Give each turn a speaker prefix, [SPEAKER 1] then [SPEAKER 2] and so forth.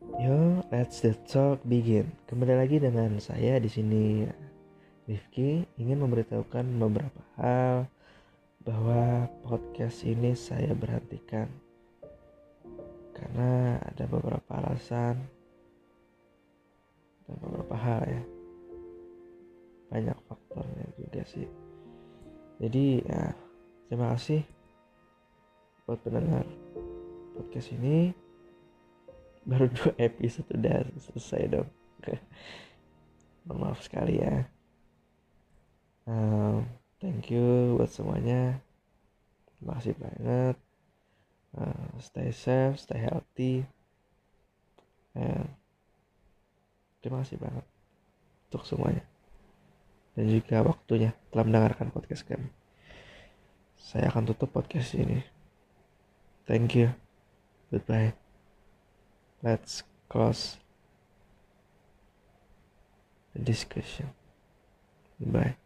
[SPEAKER 1] Yo, let's the talk begin. Kembali lagi dengan saya di sini Rifki ingin memberitahukan beberapa hal bahwa podcast ini saya berhentikan. Karena ada beberapa alasan dan beberapa hal ya. Banyak faktornya juga sih. Jadi ya terima kasih buat pendengar podcast ini baru dua episode udah selesai dong. Maaf sekali ya. Um, thank you buat semuanya. Kasih banget. Uh, stay safe stay healthy. And terima kasih banget untuk semuanya. Dan juga waktunya telah mendengarkan podcast kami. Saya akan tutup podcast ini. Thank you. Goodbye let's close the discussion. Bye